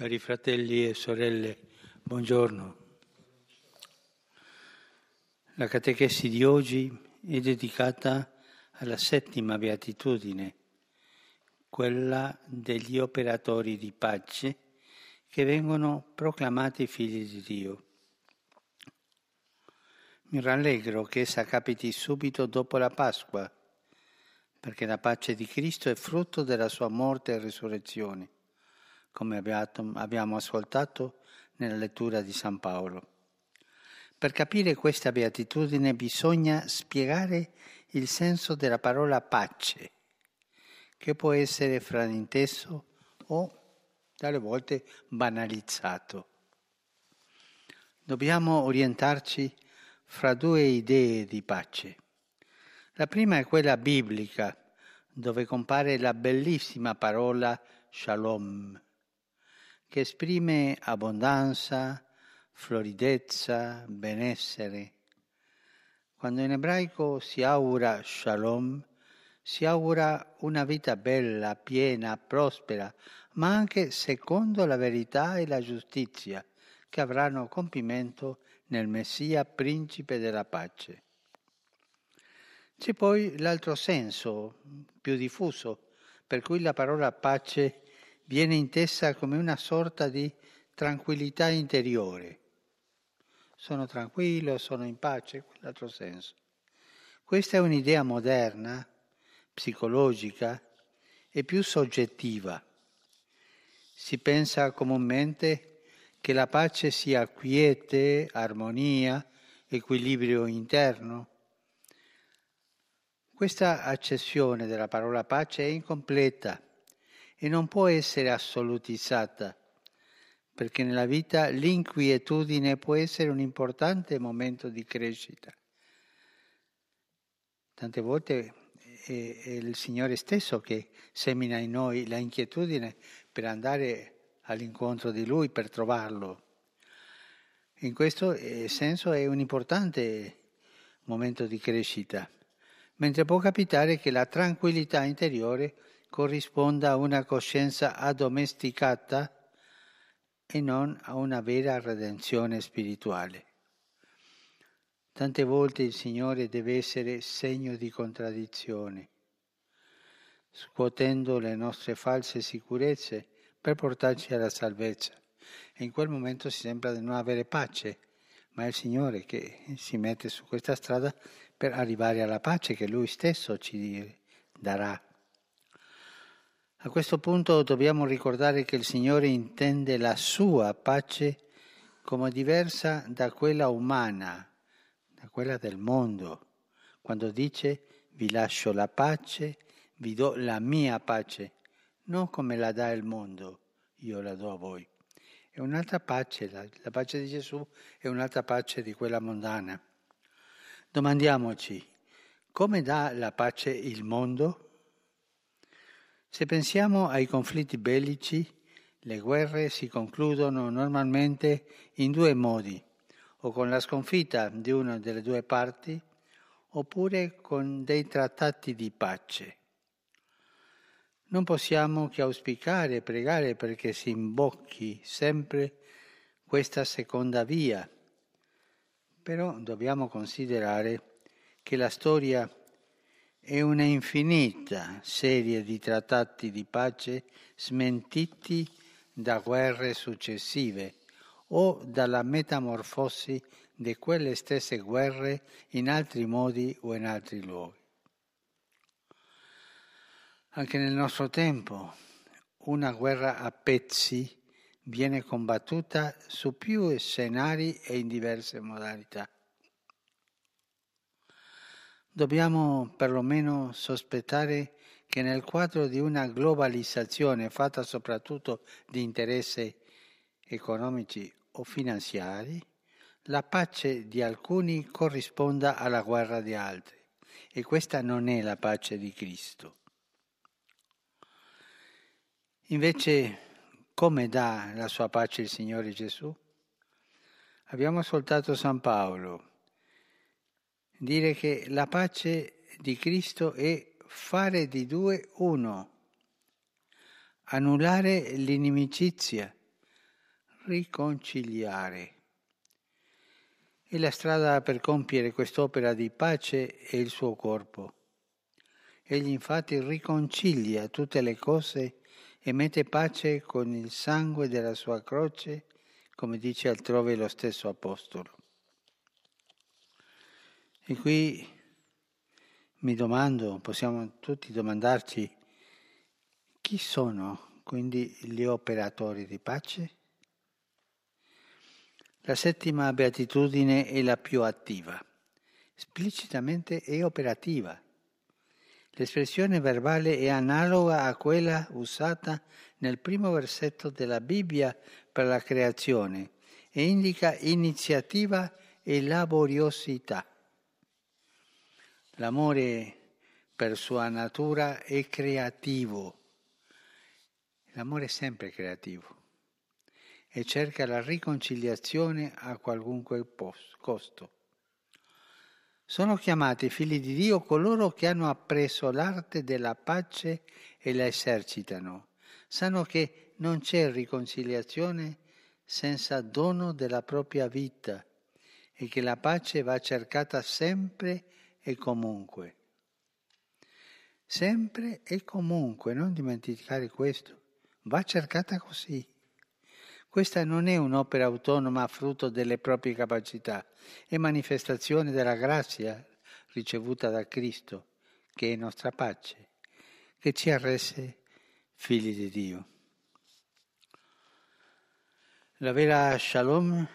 Cari fratelli e sorelle, buongiorno. La catechesi di oggi è dedicata alla settima beatitudine, quella degli operatori di pace che vengono proclamati figli di Dio. Mi rallegro che essa capiti subito dopo la Pasqua, perché la pace di Cristo è frutto della sua morte e risurrezione come abbiamo ascoltato nella lettura di San Paolo. Per capire questa beatitudine bisogna spiegare il senso della parola pace, che può essere frainteso o dalle volte banalizzato. Dobbiamo orientarci fra due idee di pace. La prima è quella biblica, dove compare la bellissima parola shalom, che esprime abbondanza, floridezza, benessere. Quando in ebraico si augura shalom, si augura una vita bella, piena, prospera, ma anche secondo la verità e la giustizia, che avranno compimento nel Messia, principe della pace. C'è poi l'altro senso, più diffuso, per cui la parola pace viene intesa come una sorta di tranquillità interiore. Sono tranquillo, sono in pace, quell'altro senso. Questa è un'idea moderna, psicologica e più soggettiva. Si pensa comunemente che la pace sia quiete, armonia, equilibrio interno. Questa accessione della parola pace è incompleta e non può essere assolutizzata, perché nella vita l'inquietudine può essere un importante momento di crescita. Tante volte è, è il Signore stesso che semina in noi la inquietudine per andare all'incontro di Lui, per trovarlo. In questo eh, senso è un importante momento di crescita, mentre può capitare che la tranquillità interiore corrisponda a una coscienza addomesticata e non a una vera redenzione spirituale. Tante volte il Signore deve essere segno di contraddizione, scuotendo le nostre false sicurezze per portarci alla salvezza. E in quel momento si sembra di non avere pace, ma è il Signore che si mette su questa strada per arrivare alla pace che Lui stesso ci darà. A questo punto dobbiamo ricordare che il Signore intende la sua pace come diversa da quella umana, da quella del mondo, quando dice vi lascio la pace, vi do la mia pace, non come la dà il mondo, io la do a voi. È un'altra pace, la, la pace di Gesù è un'altra pace di quella mondana. Domandiamoci, come dà la pace il mondo? Se pensiamo ai conflitti bellici, le guerre si concludono normalmente in due modi, o con la sconfitta di una delle due parti, oppure con dei trattati di pace. Non possiamo che auspicare e pregare perché si imbocchi sempre questa seconda via, però dobbiamo considerare che la storia e una infinita serie di trattati di pace smentiti da guerre successive o dalla metamorfosi di quelle stesse guerre in altri modi o in altri luoghi. Anche nel nostro tempo una guerra a pezzi viene combattuta su più scenari e in diverse modalità. Dobbiamo perlomeno sospettare che nel quadro di una globalizzazione fatta soprattutto di interessi economici o finanziari, la pace di alcuni corrisponda alla guerra di altri e questa non è la pace di Cristo. Invece, come dà la sua pace il Signore Gesù? Abbiamo ascoltato San Paolo dire che la pace di Cristo è fare di due uno, annullare l'inimicizia, riconciliare. E la strada per compiere quest'opera di pace è il suo corpo. Egli infatti riconcilia tutte le cose e mette pace con il sangue della sua croce, come dice altrove lo stesso Apostolo. E qui mi domando, possiamo tutti domandarci, chi sono quindi gli operatori di pace? La settima beatitudine è la più attiva, esplicitamente è operativa. L'espressione verbale è analoga a quella usata nel primo versetto della Bibbia per la creazione e indica iniziativa e laboriosità. L'amore per sua natura è creativo. L'amore è sempre creativo e cerca la riconciliazione a qualunque costo. Sono chiamati figli di Dio coloro che hanno appreso l'arte della pace e la esercitano. Sanno che non c'è riconciliazione senza dono della propria vita e che la pace va cercata sempre e comunque. Sempre e comunque, non dimenticare questo, va cercata così. Questa non è un'opera autonoma frutto delle proprie capacità, è manifestazione della grazia ricevuta da Cristo, che è nostra pace, che ci ha rese figli di Dio. La vera shalom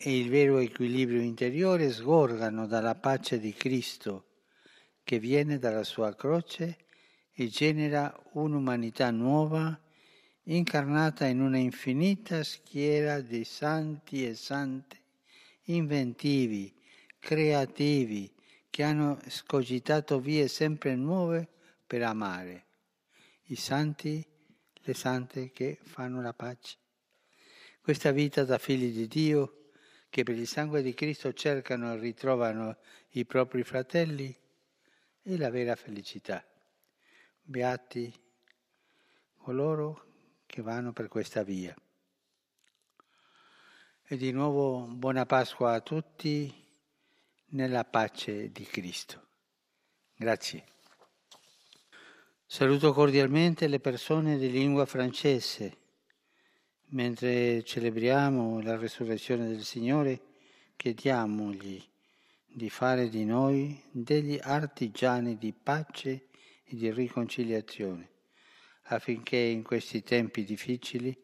e il vero equilibrio interiore sgorgano dalla pace di Cristo che viene dalla sua croce e genera un'umanità nuova incarnata in una infinita schiera di santi e sante, inventivi, creativi, che hanno scogitato vie sempre nuove per amare. I santi, le sante che fanno la pace. Questa vita da figli di Dio, che per il sangue di Cristo cercano e ritrovano i propri fratelli, è la vera felicità. Beati coloro che vanno per questa via. E di nuovo buona Pasqua a tutti nella pace di Cristo. Grazie. Saluto cordialmente le persone di lingua francese. Mentre celebriamo la resurrezione del Signore, chiediamogli di fare di noi degli artigiani di pace e di riconciliazione affinché in questi tempi difficili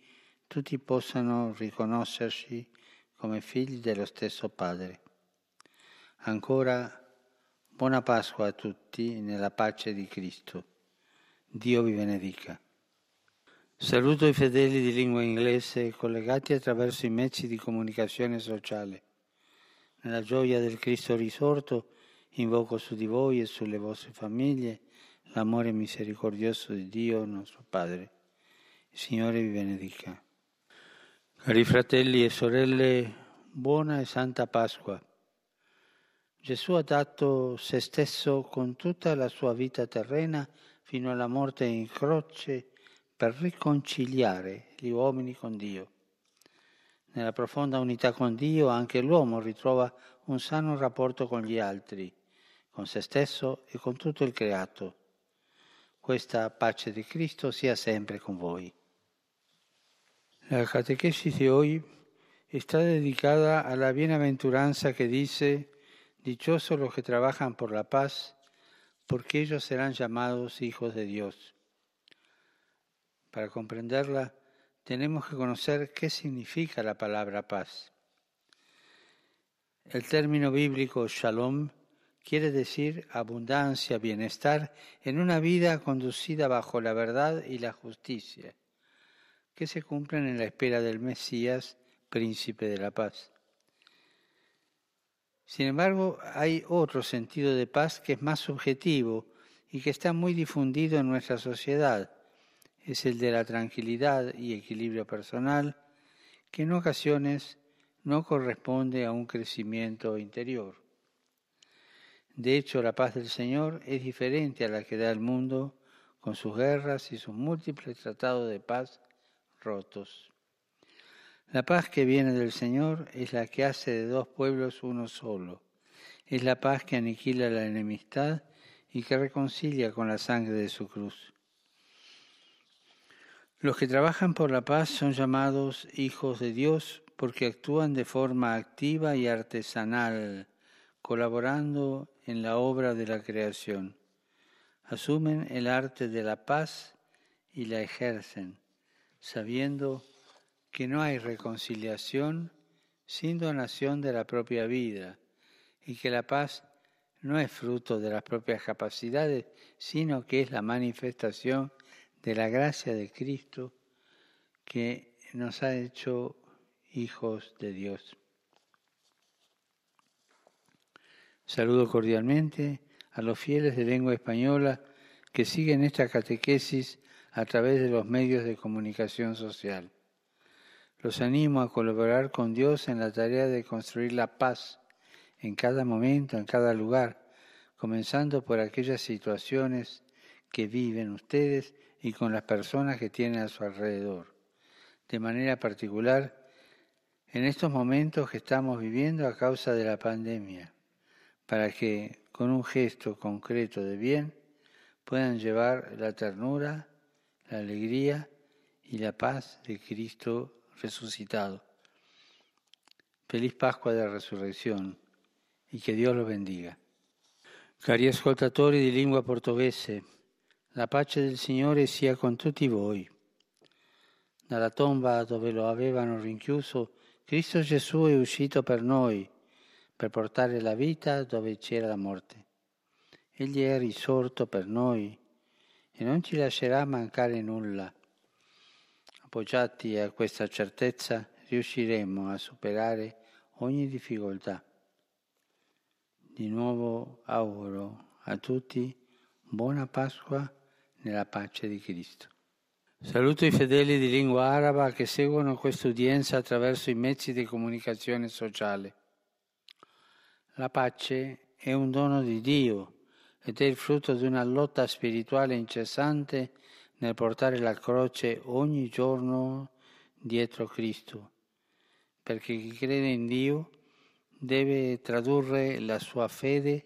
tutti possano riconoscersi come figli dello stesso Padre. Ancora buona Pasqua a tutti nella pace di Cristo. Dio vi benedica. Saluto i fedeli di lingua inglese collegati attraverso i mezzi di comunicazione sociale. Nella gioia del Cristo risorto invoco su di voi e sulle vostre famiglie l'amore misericordioso di Dio nostro Padre. Il Signore vi benedica. Cari fratelli e sorelle, buona e santa Pasqua. Gesù ha dato se stesso con tutta la sua vita terrena fino alla morte in croce per riconciliare gli uomini con Dio. Nella profonda unità con Dio anche l'uomo ritrova un sano rapporto con gli altri, con se stesso e con tutto il creato. Questa pace di Cristo sia sempre con voi. La catequesis de hoy está dedicada a la bienaventuranza que dice, Dichosos los que trabajan por la paz, porque ellos serán llamados hijos de Dios. Para comprenderla, tenemos que conocer qué significa la palabra paz. El término bíblico shalom quiere decir abundancia, bienestar en una vida conducida bajo la verdad y la justicia, que se cumplen en la espera del Mesías, príncipe de la paz. Sin embargo, hay otro sentido de paz que es más subjetivo y que está muy difundido en nuestra sociedad. Es el de la tranquilidad y equilibrio personal, que en ocasiones no corresponde a un crecimiento interior. De hecho, la paz del Señor es diferente a la que da el mundo con sus guerras y sus múltiples tratados de paz rotos. La paz que viene del Señor es la que hace de dos pueblos uno solo. Es la paz que aniquila la enemistad y que reconcilia con la sangre de su cruz. Los que trabajan por la paz son llamados hijos de Dios porque actúan de forma activa y artesanal, colaborando en la obra de la creación. Asumen el arte de la paz y la ejercen, sabiendo que no hay reconciliación sin donación de la propia vida y que la paz no es fruto de las propias capacidades, sino que es la manifestación de la gracia de Cristo que nos ha hecho hijos de Dios. Saludo cordialmente a los fieles de lengua española que siguen esta catequesis a través de los medios de comunicación social. Los animo a colaborar con Dios en la tarea de construir la paz en cada momento, en cada lugar, comenzando por aquellas situaciones que viven ustedes y con las personas que tienen a su alrededor. De manera particular, en estos momentos que estamos viviendo a causa de la pandemia, para que con un gesto concreto de bien puedan llevar la ternura, la alegría y la paz de Cristo resucitado. Feliz Pasqua della Resurrezione e che Dio lo bendiga. Cari ascoltatori di lingua portoghese, la pace del Signore sia con tutti voi. Dalla tomba dove lo avevano rinchiuso, Cristo Gesù è uscito per noi, per portare la vita dove c'era la morte. Egli è risorto per noi e non ci lascerà mancare nulla. Appoggiati a questa certezza riusciremo a superare ogni difficoltà. Di nuovo auguro a tutti buona Pasqua nella pace di Cristo. Saluto i fedeli di lingua araba che seguono questa udienza attraverso i mezzi di comunicazione sociale. La pace è un dono di Dio ed è il frutto di una lotta spirituale incessante nel portare la croce ogni giorno dietro Cristo, perché chi crede in Dio deve tradurre la sua fede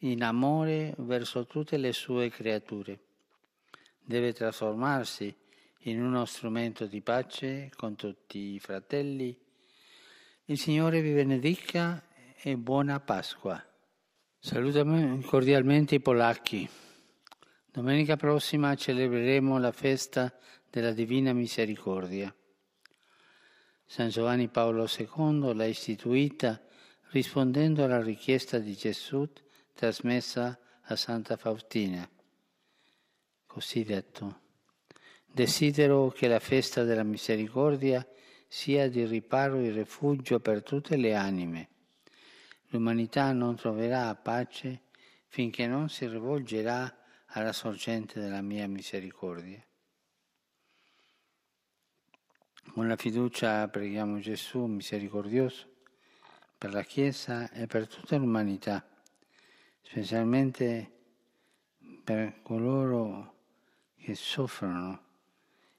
in amore verso tutte le sue creature. Deve trasformarsi in uno strumento di pace con tutti i fratelli. Il Signore vi benedica e buona Pasqua. Salutami cordialmente i polacchi. Domenica prossima celebreremo la festa della Divina Misericordia. San Giovanni Paolo II l'ha istituita rispondendo alla richiesta di Gesù trasmessa a Santa Faustina. Così detto, desidero che la festa della misericordia sia di riparo e rifugio per tutte le anime. L'umanità non troverà pace finché non si rivolgerà alla sorgente della mia misericordia. Con la fiducia preghiamo Gesù misericordioso per la Chiesa e per tutta l'umanità, specialmente per coloro che soffrono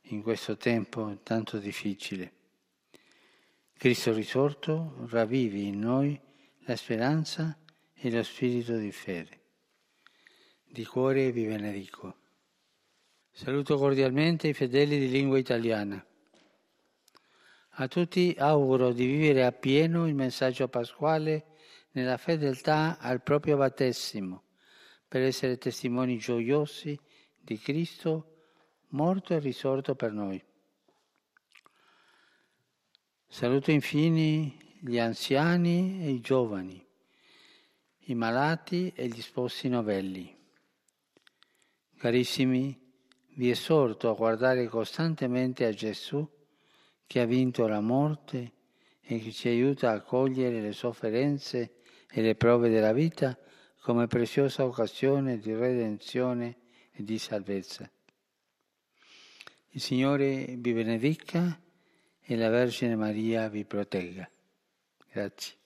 in questo tempo tanto difficile. Cristo risorto ravvivi in noi la speranza e lo spirito di fede. Di cuore vi benedico. Saluto cordialmente i fedeli di lingua italiana. A tutti auguro di vivere appieno il messaggio pasquale nella fedeltà al proprio battesimo, per essere testimoni gioiosi di Cristo morto e risorto per noi. Saluto infine gli anziani e i giovani, i malati e gli sposi novelli. Carissimi, vi esorto a guardare costantemente a Gesù che ha vinto la morte e che ci aiuta a cogliere le sofferenze e le prove della vita come preziosa occasione di redenzione e di salvezza. Il Signore vi benedica e la Vergine Maria vi protegga. Grazie.